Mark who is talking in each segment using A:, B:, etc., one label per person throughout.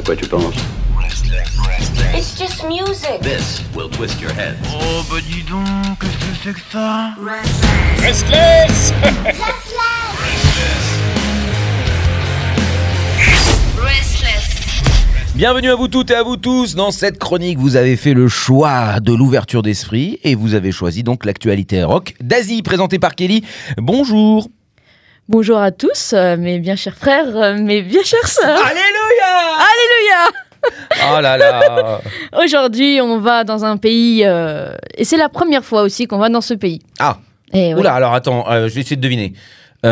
A: À quoi tu penses
B: It's just music.
A: This will twist your head.
C: Oh bah dis donc, qu'est-ce que c'est que ça
D: Restless
B: Restless.
E: Bienvenue à vous toutes et à vous tous. Dans cette chronique, vous avez fait le choix de l'ouverture d'esprit et vous avez choisi donc l'actualité rock d'Asie présentée par Kelly. Bonjour.
F: Bonjour à tous, euh, mes bien chers frères, euh, mes bien chères sœurs.
E: Alléluia
F: Alléluia
E: Oh là là
F: Aujourd'hui, on va dans un pays, euh, et c'est la première fois aussi qu'on va dans ce pays.
E: Ah,
F: Et ouais.
E: oula, alors attends, je vais essayer de deviner. Le,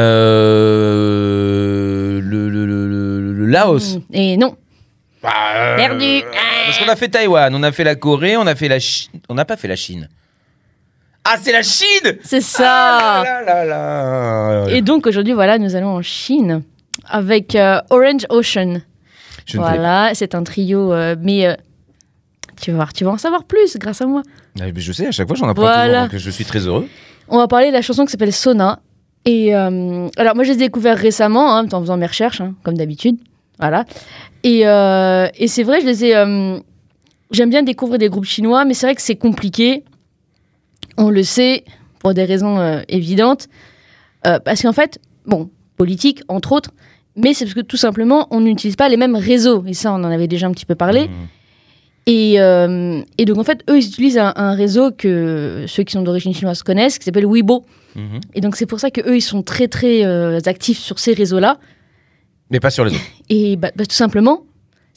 E: le, le, le- le Laos.
F: Mm, Et non,
E: Bah,
F: Perdu.
E: Parce qu'on a fait Taïwan, on a fait la Corée, on a fait la Chine. On n'a pas fait la Chine. Ah, c'est la Chine
F: c'est ça
E: Ah là là là
F: Et donc aujourd'hui, voilà, nous allons en Chine avec euh, Orange Ocean.
E: Je
F: Voilà, c'est un trio, euh, mais euh, tu vas voir, tu vas en savoir plus grâce à moi.
E: Ah, mais Je sais, à chaque fois j'en apprends
F: Voilà.
E: toujours, donc je suis très heureux.
F: On va parler de la chanson qui s'appelle Sona. Et euh, alors, moi, je les ai découverts récemment, hein, en faisant mes recherches, hein, comme d'habitude. Voilà. Et, euh, et c'est vrai, je les ai. euh, J'aime bien découvrir des groupes chinois, mais c'est vrai que c'est compliqué. On le sait, pour des raisons euh, évidentes. Euh, parce qu'en fait, bon, politique, entre autres, mais c'est parce que tout simplement, on n'utilise pas les mêmes réseaux. Et ça, on en avait déjà un petit peu parlé.
E: Mmh.
F: Et, euh, et donc, en fait, eux, ils utilisent un, un réseau que ceux qui sont d'origine chinoise connaissent, qui s'appelle Weibo.
E: Mhm.
F: Et donc, c'est pour ça qu'eux, ils sont très, très actifs sur ces réseaux-là.
E: Mais pas sur les autres.
F: Et bah, bah, tout simplement,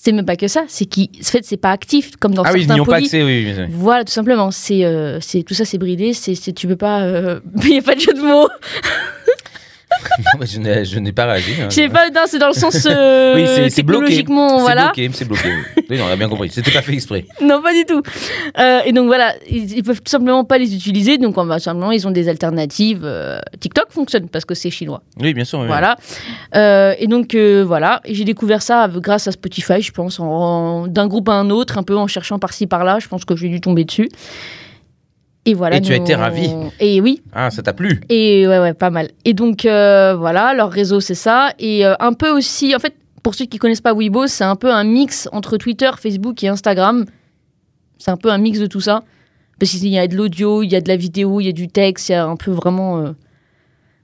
F: c'est même pas que ça, c'est qu'ils, en fait, c'est pas actif, comme dans
E: ah oui, ils
F: certains
E: n'y ont pas accès, oui. oui, oui.
F: Voilà, tout simplement. C'est, euh, c'est, tout ça, c'est bridé. C'est, c'est- tu peux pas. euh, Il n'y a pas de jeu de mots.
E: Je n'ai- je n'ai pas réagi. hein.
F: Je sais pas, non, c'est dans le sens. euh,
E: Oui, c'est c'est bloqué.
F: technologiquement,
E: C'est
F: voilà.
E: bloqué, c'est bloqué. oui. Non, on a bien compris. C'était pas fait exprès.
F: Non, pas du tout. Euh, et donc voilà, ils, ils peuvent tout simplement pas les utiliser. Donc, on va simplement, ils ont des alternatives. Euh, TikTok fonctionne parce que c'est chinois.
E: Oui, bien sûr. oui, oui.
F: Voilà. Euh, et donc, euh, voilà. J'ai découvert ça grâce à Spotify, je pense, en- en- d'un groupe à un autre, un peu en cherchant par-ci, par-là. Je pense que j'ai dû tomber dessus. Et voilà.
E: Et tu as été ravi.
F: Et oui.
E: Ah, ça t'a plu
F: Et ouais, ouais, pas mal. Et donc, euh, voilà, leur réseau, c'est ça. Et euh, un peu aussi, en fait, pour ceux qui connaissent pas Weibo, c'est un peu un mix entre Twitter, Facebook et Instagram. C'est un peu un mix de tout ça. Parce qu'il y a de l'audio, il y a de la vidéo, il y a du texte, il y a un peu vraiment. euh,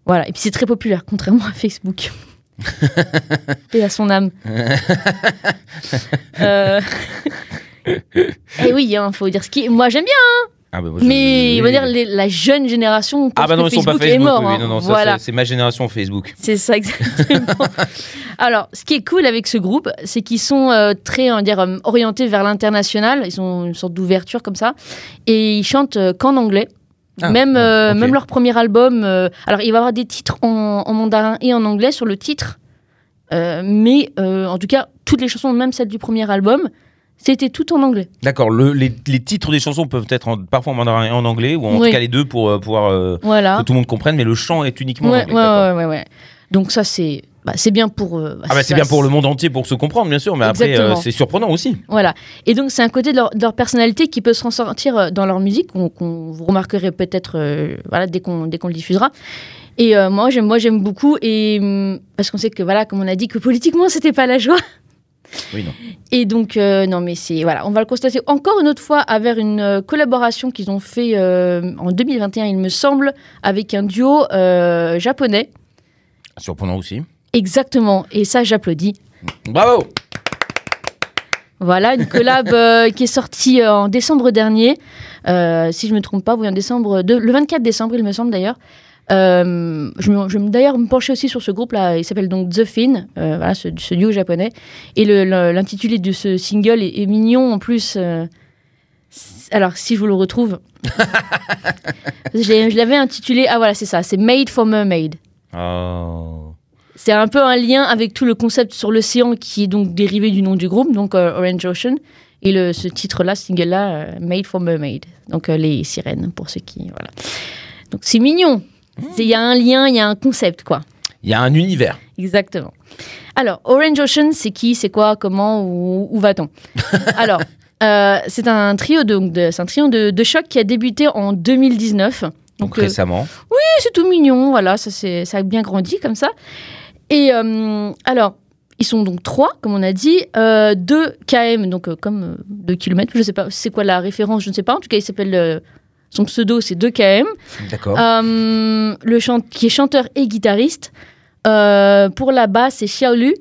F: Voilà. Et puis c'est très populaire, contrairement à Facebook. Et à son âme. Euh, Et oui, il faut dire ce qui. Moi, j'aime bien.
E: Ah, bah, moi, je-
F: Mais
E: oui,
F: on va
E: oui.
F: dire les- la jeune génération.
E: Ah,
F: pense
E: bah non,
F: que
E: ils sont pas
F: Facebook
E: Facebook.
F: est mort.
E: oui,
F: hein.
E: non, non, ça,
F: voilà.
E: c'est- c'est ma génération Facebook.
F: C'est ça exactement. Alors, ce qui est cool avec ce groupe, c'est qu'ils sont euh, très, on va dire, euh, orientés vers l'international. Ils ont une sorte d'ouverture comme ça, et ils chantent euh, qu'en anglais.
E: Ah,
F: même, euh,
E: ok.
F: même leur premier album. euh, alors, il va y avoir des titres en, en mandarin et en anglais sur le titre, Euh, mais euh, en tout cas, toutes les chansons, même celles du premier album, c'était tout en anglais.
E: D'accord, le- les, les titres des chansons peuvent être en- parfois en mandarin et en anglais, ou en
F: Oui.
E: tout cas les deux pour euh, pouvoir euh,
F: Voilà.
E: que tout le monde comprenne, mais le chant est uniquement en
F: Ouais,
E: anglais.
F: ouais, ouais, ouais, ouais. Donc ça, c'est bah, c'est bien pour. euh, bah,
E: Ah bah c'est bien pour le monde entier pour se comprendre bien sûr, mais après
F: Exactement.
E: c'est surprenant aussi.
F: Voilà. Et donc, c'est un côté de leur, de leur personnalité qui peut se ressentir dans leur musique, qu'on vous remarquerez peut-être voilà, dès qu'on qu'on le diffusera. Et moi, j'aime moi j'aime beaucoup, et, hum, parce qu'on sait que, voilà, comme on a dit, que politiquement, c'était pas la joie.
E: Oui non.
F: Et donc, euh, non, mais c'est. Voilà, on va le constater encore une autre fois avec une euh, collaboration qu'ils ont fait euh, en 2021, il me semble, avec un duo euh, japonais.
E: Surprenant aussi.
F: Exactement. Et ça, j'applaudis.
E: Bravo.
F: Voilà, une collab euh, qui est sortie euh, en décembre dernier. Euh, si je me trompe pas, oui, en décembre, de- le 24 décembre, il me semble d'ailleurs. Euh, je vais d'ailleurs me pencher aussi sur ce groupe-là. Il s'appelle donc The Fin, euh, voilà, ce, ce duo japonais. Et l'intitulé de ce single est, est mignon en plus. euh, alors, si je vous le retrouve, je l'avais intitulé. Ah voilà, c'est ça. C'est Made for Mermaid.
E: Oh.
F: C'est un peu un lien avec tout le concept sur l'océan qui est donc dérivé du nom du groupe, donc Orange Ocean. Et le, ce titre-là, ce single-là, Made for Mermaid. Donc les sirènes, pour ceux qui. Voilà. Donc c'est mignon. Il y a un lien, il y a un concept, quoi.
E: Il y a un univers.
F: Exactement. Alors, Orange Ocean, c'est qui, c'est quoi, comment, où, où va-t-on? Alors, euh, c'est un trio, de, de- un trio de, de choc qui a débuté en 2019.
E: Donc,
F: Donc, euh,
E: récemment.
F: c'est tout mignon, voilà, ça, ça a bien grandi comme ça. Et euh, alors,
G: Ils sont donc trois, comme on a dit, 2 km, donc comme 2 km, je sais pas, c'est quoi la référence, je ne sais pas. En tout cas, il s'appelle, son pseudo, c'est 2 km.
E: D'accord.
G: Euh, le chant qui est chanteur et guitariste. Euh, pour la basse, c'est Xiaolu.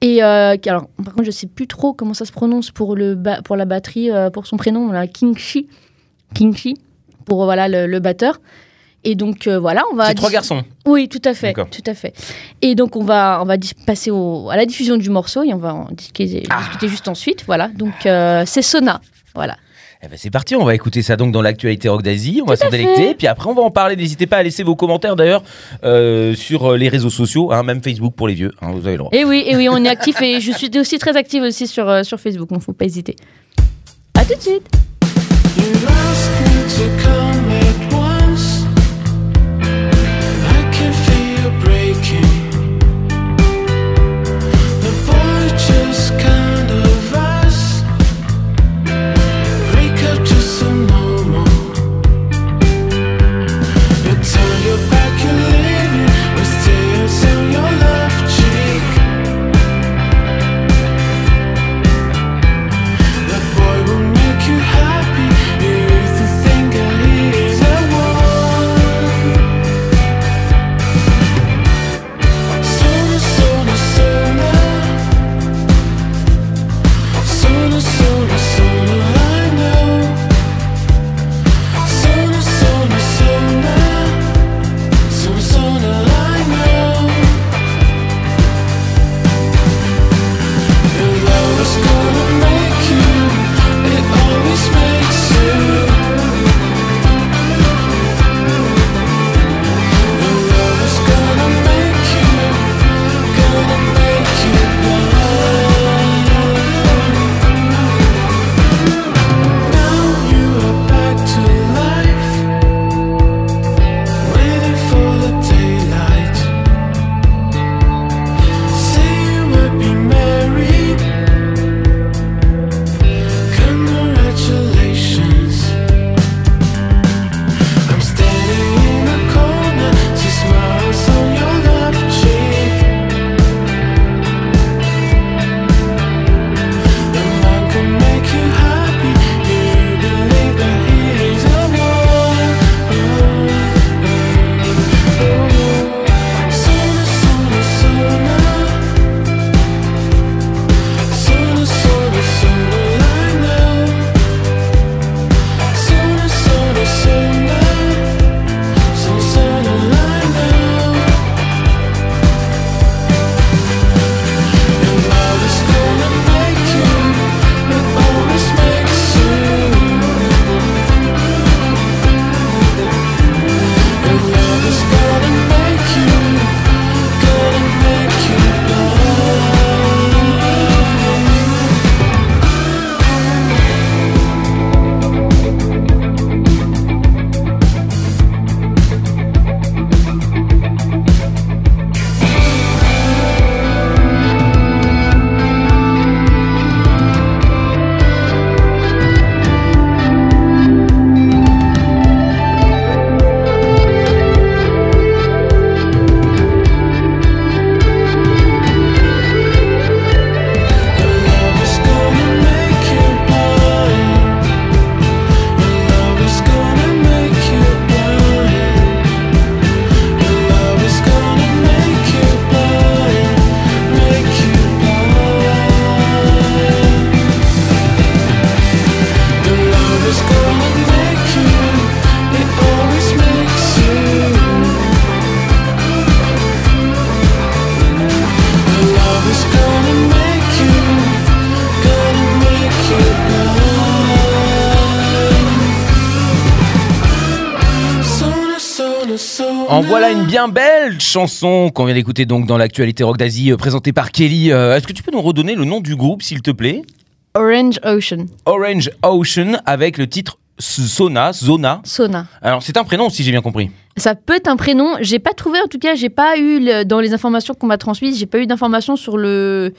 G: Et euh, qui- alors, par contre, je sais plus trop comment ça se prononce pour, le ba- pour la batterie, pour son prénom, voilà, Kingshi. Kingshi, pour voilà, le, le batteur. Et donc, euh, voilà, on va.
E: C'est trois garçons.
G: Oui, tout à fait. Tout à fait. Et donc, on va, on va passer au, à la diffusion du morceau et on va en discuter,
E: Ah.
G: discuter juste ensuite. Voilà. Donc, euh, c'est Sona. Voilà.
E: Eh ben, c'est parti, on va écouter ça donc dans l'actualité rock d'Asie, on va s'en délecter, puis après on va en parler. N'hésitez pas à laisser vos commentaires d'ailleurs euh, sur euh, les réseaux sociaux, hein, même Facebook pour les vieux, hein, vous avez le droit.
G: Et oui, et oui, on est actif et je suis aussi très active aussi sur, euh, sur Facebook, donc faut pas hésiter. À tout de suite.
E: Voilà une bien belle chanson qu'on vient d'écouter donc dans l'actualité rock d'Asie, euh, présentée par Kelly. Euh, Est-ce que tu peux nous redonner le nom du groupe, s'il te plaît?
G: Orange Ocean.
E: Orange Ocean, avec le titre Sona, Zona.
G: Sona.
E: Alors c'est un prénom, si j'ai bien compris.
G: Ça peut être un prénom. J'ai pas trouvé, en tout cas, j'ai pas eu dans les informations qu'on m'a transmises, j'ai pas eu d'informations sur le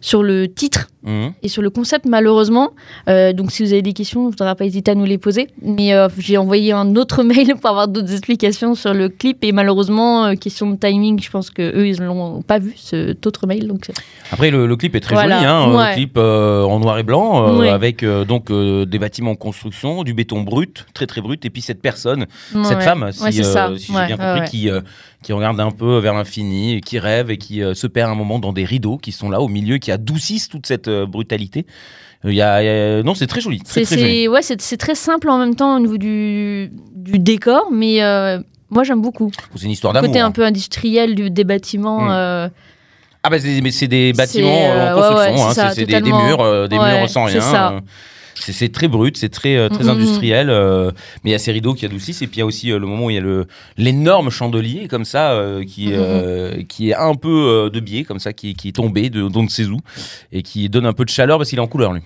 F: sur le titre
E: Mhm.
F: et sur le concept, malheureusement. Euh, donc, si vous avez des questions, vous n'aurez pas hésité à nous les poser. Mais euh, j'ai envoyé un autre mail pour avoir d'autres explications sur le clip. Et malheureusement, euh, question de timing, je pense que eux, ils l'ont pas vu, cet autre mail. Donc,
E: Après, le, le clip est très
F: Voilà.
E: joli, hein,
F: Ouais.
E: clip en noir et blanc,
F: Ouais.
E: avec donc des bâtiments en construction, du béton brut, très très brut, et puis cette personne, cette femme, si, j'ai bien compris, qui, qui regarde un peu vers l'infini, qui rêve et qui se perd un moment dans des rideaux qui sont là au milieu, qui adoucissent toute cette euh, brutalité. Euh, Il y a, il y a- non, c'est très joli, très,
F: C'est
E: très joli.
F: c'est- ouais, c'est c'est très simple en même temps au niveau du, du décor, mais euh, moi j'aime beaucoup.
E: C'est une histoire d'amour.
F: côté
E: hein.
F: un peu industriel du, des bâtiments.
E: Mm.
F: euh,
E: Ah bah c'est, mais c'est des bâtiments euh, en
F: euh, ouais,
E: construction,
F: ouais,
E: hein,
F: c'est
E: des, murs, euh, des
F: Ouais,
E: murs sans rien.
F: ça.
E: C'est, très brut, c'est très, euh, très
F: Mm, mm,
E: industriel, euh, mais il y a ces rideaux qui adoucissent, et puis il y a aussi euh, le moment où il y a le, l'énorme chandelier comme ça, euh, qui,
F: Mm, mm,
E: euh, qui est un peu de biais, comme ça, qui, qui est tombé de ne sait où, et qui donne un peu de chaleur parce qu'il est en couleur, lui.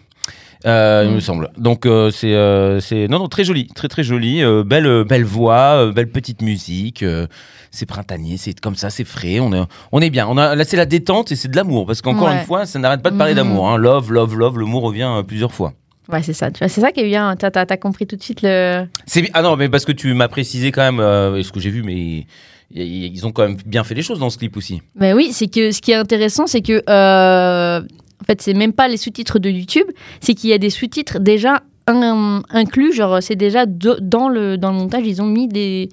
E: Euh, Il
F: Mm.
E: me semble. Donc euh, c'est euh, c'est non non très joli, très très joli, euh, belle belle voix, belle petite musique. euh, c'est printanier, c'est comme ça, c'est frais. On est on est bien. On a là c'est la détente et c'est de l'amour parce qu'encore
F: Ouais.
E: une fois ça n'arrête pas de parler d'amour. Hein. Love love love, le mot revient plusieurs fois.
F: Ouais, c'est ça. Tu vois, c'est ça qui est bien. T'as as, compris tout de suite le.
E: C'est ah non mais parce que tu m'as précisé quand même euh, ce que j'ai vu mais ils ont quand même bien fait les choses dans ce clip aussi.
F: Ben oui, c'est que ce qui est intéressant, c'est que euh, en fait, c'est même pas les sous-titres de YouTube, c'est qu'il y a des sous-titres déjà in- inclus. Genre, c'est déjà de- dans le dans le montage, ils ont mis des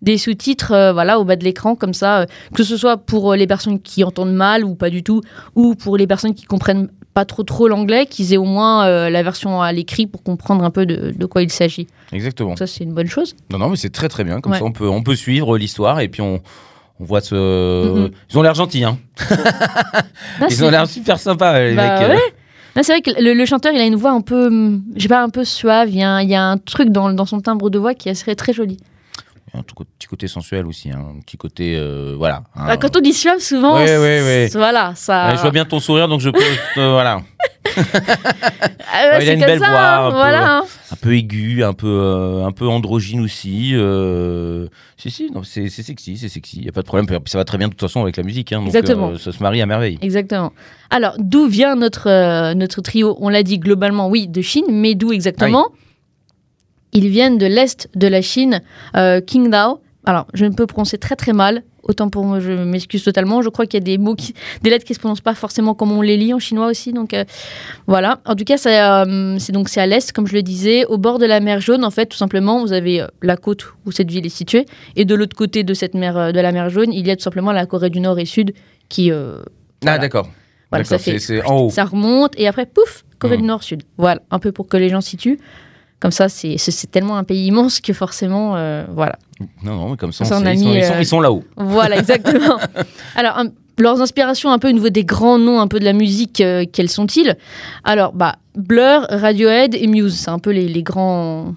F: des sous-titres euh, voilà au bas de l'écran comme ça euh, que ce soit pour euh, les personnes qui entendent mal ou pas du tout ou pour les personnes qui comprennent pas trop trop l'anglais qu'ils aient au moins euh, la version à l'écrit pour comprendre un peu de, de quoi il s'agit
E: Exactement.
F: Donc ça c'est une bonne chose
E: Non non mais c'est très très bien comme
F: Ouais.
E: ça on peut on peut suivre l'histoire et puis on on voit ce
F: Mhm.
E: ils ont l'air gentils hein.
F: Non,
E: Ils ont l'air super sympas les
F: Bah
E: mecs. euh.
F: ouais. C'est vrai que le, le chanteur, il a une voix un peu, hum, je sais pas, un peu suave. Il y a un, il y a un truc dans, dans son timbre de voix qui serait très joli.
E: Un petit côté sensuel aussi, hein, un petit côté euh, voilà. hein.
F: Bah, quand on dit suave, souvent, c'est-
E: ouais, ouais.
F: voilà, ça.
E: Ouais, je vois bien ton sourire donc je peux euh, voilà
F: Ah ouais,
E: il a une belle
F: ça,
E: voix,
F: hein,
E: un peu-
F: voilà. hein.
E: un peu aigu, un peu euh, un peu androgyne aussi. euh, Si si, non, c'est sexy, c'est sexy, y a pas de problème. Ça va très bien de toute façon avec la musique, hein, donc
F: Exactement.
E: euh, ça se marie à merveille.
F: Exactement. Alors, d'où vient notre, notre trio? On l'a dit globalement, oui, de Chine, mais d'où exactement? Ils viennent de l'est de la Chine, euh, Qingdao. Alors, je ne peux prononcer très très mal. Autant pour moi, je m'excuse totalement. Je crois qu'il y a des mots, qui, des lettres qui se prononcent pas forcément comme on les lit en chinois aussi. Donc euh, voilà. En tout cas, c'est euh, c'est donc c'est à l'est, comme je le disais, au bord de la mer Jaune. En fait, tout simplement, vous avez la côte où cette ville est située, et de l'autre côté de cette mer, de la mer Jaune, il y a tout simplement la Corée du Nord et Sud qui euh,
E: Ah d'accord.
F: voilà, ça fait
E: en haut.
F: ça remonte et après pouf Corée
E: Mhm.
F: du Nord Sud. Voilà, un peu pour que les gens situent. Comme ça, c'est tellement un pays immense que forcément, euh, voilà.
E: Non non, mais comme ça,
F: Ça,
E: on
F: on
E: sait,
F: a
E: ils, sont,
F: mis,
E: ils sont-
F: euh,
E: ils sont là-haut.
F: Voilà, exactement. Alors, un- leurs inspirations un peu au niveau des grands noms un peu de la musique, euh, quels sont-ils? Alors, bah, Blur, Radiohead et Muse, c'est un peu les, les grands.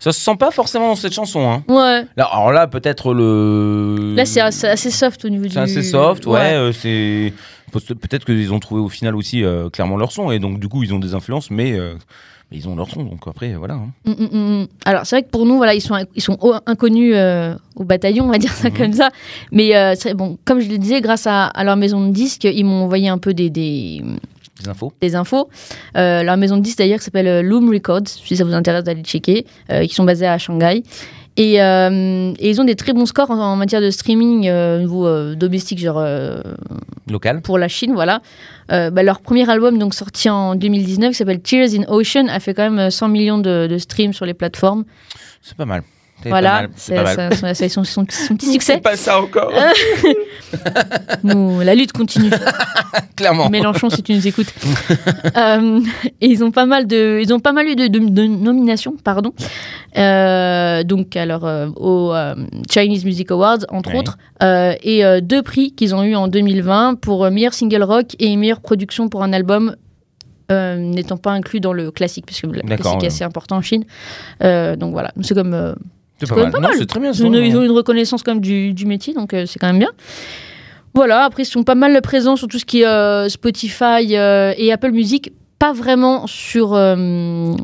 E: Ça se sent pas forcément dans cette chanson. Hein.
F: Ouais.
E: Là, alors là, peut-être le.
F: Là, c'est assez, assez soft au niveau du.
E: C'est assez soft, ouais. euh, c'est peut- peut-être qu'ils ont trouvé au final aussi euh, clairement leur son et donc du coup ils ont des influences, mais, mais ils ont leur son. Donc après, voilà. hein.
F: Mm, mm, mm. Alors c'est vrai que pour nous, voilà, ils sont, ils sont inconnus euh, au bataillon, on va dire ça
E: Mhm.
F: comme ça. Mais euh, bon, comme je le disais, grâce à, à leur maison de disques, ils m'ont envoyé un peu des, des,
E: Des infos.
F: des infos. Euh, leur maison de disques d'ailleurs qui s'appelle euh, Loom Records, si ça vous intéresse d'aller checker, qui sont basés à Shanghai. Et, euh, et ils ont des très bons scores en, en matière de streaming euh, au niveau euh, domestique, genre euh,
E: Local.
F: pour la Chine, voilà. Bah, leur premier album, donc sorti en 2019, qui s'appelle Tears in Ocean, a fait quand même euh, 100 millions de, de streams sur les plateformes.
E: C'est pas mal.
F: Voilà,
E: C'est
F: son, son- son petit succès.
E: C'est pas ça encore.
F: Nous, la lutte continue.
E: Clairement.
F: Mélenchon, si tu nous écoutes. Euh, et ils ont pas mal de, ils ont pas mal eu de, de- de nominations, pardon. Euh, donc alors euh, au euh, Chinese Music Awards entre
E: Ouais.
F: autres, euh, et euh, deux prix qu'ils ont eu en 2020 pour euh, meilleur single rock et meilleure production pour un album. euh, n'étant pas inclus dans le classique, puisque le classique est assez important en Chine. Euh, donc voilà, c'est comme euh,
E: C'est
F: quand
E: pas
F: même
E: mal.
F: pas
E: Non,
F: mal.
E: très bien.
F: ils ont,
E: ça.
F: ils ont une reconnaissance quand même du, du métier, donc euh, c'est quand même bien. Voilà, après ils sont pas mal présents sur tout ce qui est euh, Spotify euh, et Apple Music, pas vraiment sur,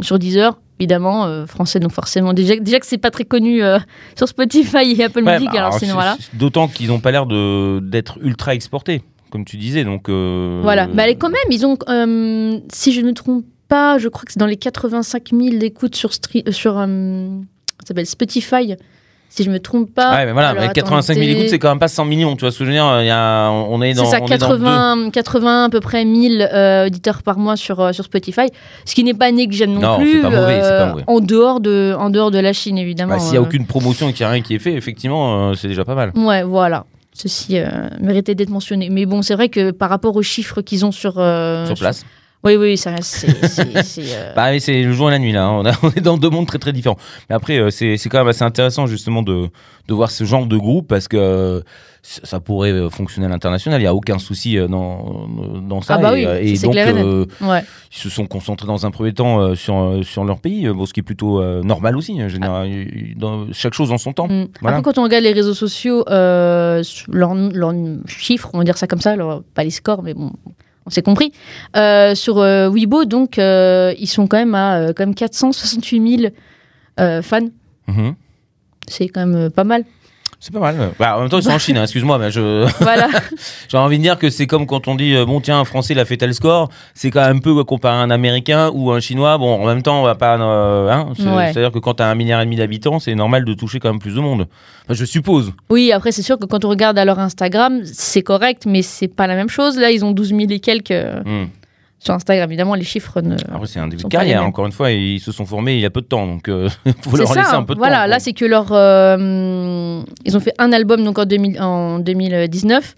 F: sur Deezer, évidemment, français, donc forcément, déjà, déjà que c'est pas très connu sur Spotify et Apple
E: Ouais,
F: Music,
E: bah,
F: alors sinon voilà.
E: D'autant qu'ils n'ont pas l'air d'être ultra exportés. comme tu disais. Donc,
F: Voilà. Mais allez, quand même, ils ont, si je ne me trompe pas, je crois que c'est dans les 85 000 écoutes sur, sur ça s'appelle Spotify. Si je me trompe pas.
E: Ouais, mais voilà,
F: Alors,
E: mais 85 000
F: attendez.
E: écoutes, c'est quand même pas 100 millions. Tu vois ce que je veux dire Il y a, on est dans,
F: C'est ça,
E: on est dans le deux.
F: 80, 80 à peu près 1000 euh, auditeurs par mois sur, euh, sur Spotify, ce qui n'est pas négligeable non,
E: Non,
F: plus.
E: pas mauvais, c'est pas mauvais.
F: En dehors de, en dehors de la Chine, évidemment.
E: Bah, S'il n'y a
F: euh.
E: aucune promotion et qu'il n'y a rien qui est fait, effectivement, euh, c'est déjà pas mal.
F: Ouais, voilà. Ceci euh, méritait d'être mentionné. Mais bon, c'est vrai que par rapport aux chiffres qu'ils ont sur. euh,
E: Sur place.
F: Oui, oui, ça reste. euh,
E: Bah, oui, c'est le jour et la nuit là. On, a- on est dans deux mondes très très différents. Mais après, euh, c'est quand même assez intéressant justement de, de voir ce genre de groupe parce que euh, ça pourrait euh, fonctionner à l'international. Il n'y a aucun souci dans, dans ça.
F: Ah bah
E: et,
F: oui,
E: et donc, euh,
F: ouais.
E: ils se sont concentrés dans un premier temps sur, sur leur pays, bon, ce qui est plutôt euh, normal aussi. hein. Euh, dans- chaque chose en son temps.
F: Mm.
E: Voilà.
F: Après, quand on regarde les réseaux sociaux, euh, leurs leurs chiffres, on va dire ça comme ça, leur- pas les scores, mais bon, on s'est compris. Euh, sur euh, Weibo, donc, euh, ils sont quand même à euh, quand même 468 000 euh, fans.
E: Mhm.
F: C'est quand même pas mal.
E: C'est pas mal. Bah, en même temps, ils sont en Chine, hein, excuse-moi, mais je.
F: Voilà.
E: J'ai envie de dire que c'est comme quand on dit euh, bon tiens un Français il a fait tel score, c'est quand même un peu comparé à un Américain ou un Chinois. Bon en même temps on va pas, euh, hein,
F: Ouais.
E: c'est-à-dire que quand t'as un milliard et demi d'habitants, c'est normal de toucher quand même plus de monde. Enfin, je suppose.
F: Oui, après, c'est sûr que quand on regarde à leur Instagram, c'est correct, mais c'est pas la même chose. Là, ils ont 12 000 et quelques euh,
E: Hmm.
F: Sur Instagram. Évidemment, les chiffres ne.
E: Après c'est un début de carrière. Encore une fois ils se sont formés il y a peu de temps donc euh, faut leur laisser
F: ça.
E: un peu de
F: voilà,
E: temps.
F: là, c'est que leur. euh, ils ont fait un album donc en, 2000 en 2019,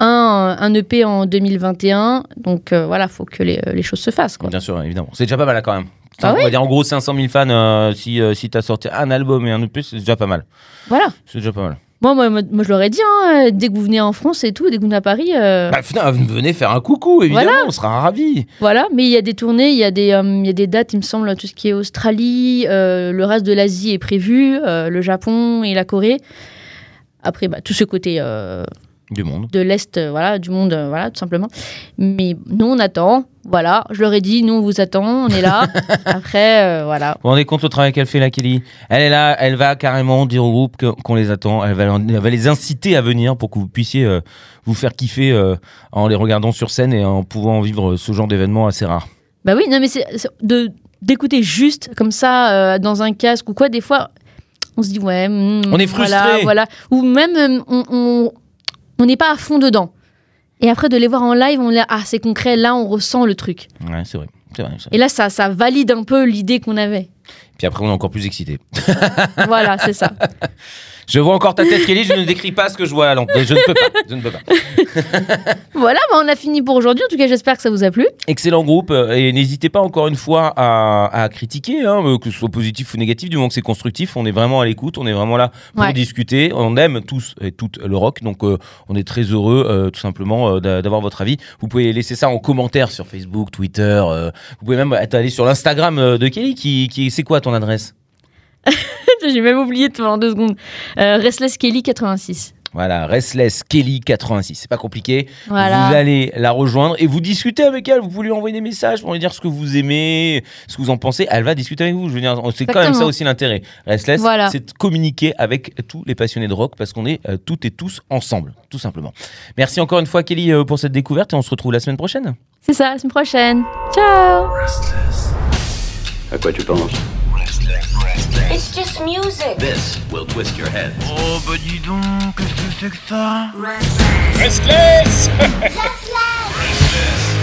F: un, un EP en 2021. Donc euh, voilà, faut que les, les choses se fassent. Quoi.
E: Bien sûr évidemment. C'est déjà pas mal là, quand même.
F: Ah
E: on
F: ouais
E: va dire en gros 500 000 fans euh, si euh, si t'as sorti un album et un EP c'est déjà pas mal.
F: Voilà.
E: C'est déjà pas mal.
F: Moi, moi, je leur ai dit, hein, dès que vous venez en France et tout, dès que vous venez à Paris, euh,
E: Bah, finalement, venez faire un coucou évidemment
F: Voilà.
E: on sera ravis.
F: Voilà, mais il y a des tournées, il y, a des, euh, il y a des dates, il me semble, tout ce qui est Australie, euh, le reste de l'Asie est prévu, euh, le Japon et la Corée. Après, bah, tout ce côté euh,
E: Du monde.
F: de l'Est, euh, voilà, du monde, euh, voilà, tout simplement. Mais nous, on attend, voilà, je leur ai dit, nous, on vous attend, on est là. Après, euh, voilà.
E: Vous vous rendez compte au travail qu'elle fait là, Kelly Elle est là, elle va carrément dire au groupe qu'on les attend, elle va, elle va les inciter à venir pour que vous puissiez vous faire kiffer en les regardant sur scène et en pouvant vivre ce genre d'événement assez rare.
F: Bah oui, non, mais c'est de d'écouter juste comme ça dans un casque ou quoi, des fois, on se dit ouais. hmm,
E: On est
F: voilà,
E: frustré.
F: Voilà, ou même on on- on n'est pas à fond dedans. Et après de les voir en live, on est ah c'est concret, là on ressent le truc.
E: Ouais, c'est vrai. C'est vrai, c'est vrai.
F: Et là ça ça valide un peu l'idée qu'on avait.
E: Puis après, on est encore plus excité.
F: voilà, c'est ça.
E: Je vois encore ta tête, Kelly, je ne décris pas ce que je vois à la lampe. Je ne peux pas. Je ne peux pas.
F: Voilà, bah, on a fini pour aujourd'hui. En tout cas, j'espère que ça vous a plu.
E: Excellent groupe euh, et n'hésitez pas encore une fois à, à critiquer, hein, euh, que ce soit positif ou négatif, du moment que c'est constructif, on est vraiment à l'écoute, on est vraiment là pour
F: Ouais.
E: discuter, on aime tous et toutes le rock, donc euh, on est très heureux euh, tout simplement euh, d'a- d'avoir votre avis. Vous pouvez laisser ça en commentaire sur Facebook, Twitter, vous pouvez même être allé sur l'Instagram de Kelly, qui, qui c'est quoi ton adresse?
F: J'ai même oublié pendant deux secondes. Euh, Restless Kelly 86.
E: Voilà, Restless Kelly 86, c'est pas compliqué.
F: Voilà.
E: Vous allez la rejoindre et vous discutez avec elle. Vous pouvez lui envoyer des messages pour lui dire ce que vous aimez, ce que vous en pensez. Elle va discuter avec vous. Je veux dire, c'est quand même ça aussi l'intérêt. Restless,
F: Voilà.
E: c'est de communiquer avec tous les passionnés de rock parce qu'on est euh, toutes et tous ensemble, tout simplement. Merci encore une fois, Kelly, euh, pour cette découverte et on se retrouve la semaine prochaine.
F: C'est ça, la semaine prochaine. Ciao
H: À quoi tu penses?
B: It's just music.
H: This will twist your head.
C: Oh bah dis donc, qu'est-ce que c'est que ça?
D: Restless
B: Restless.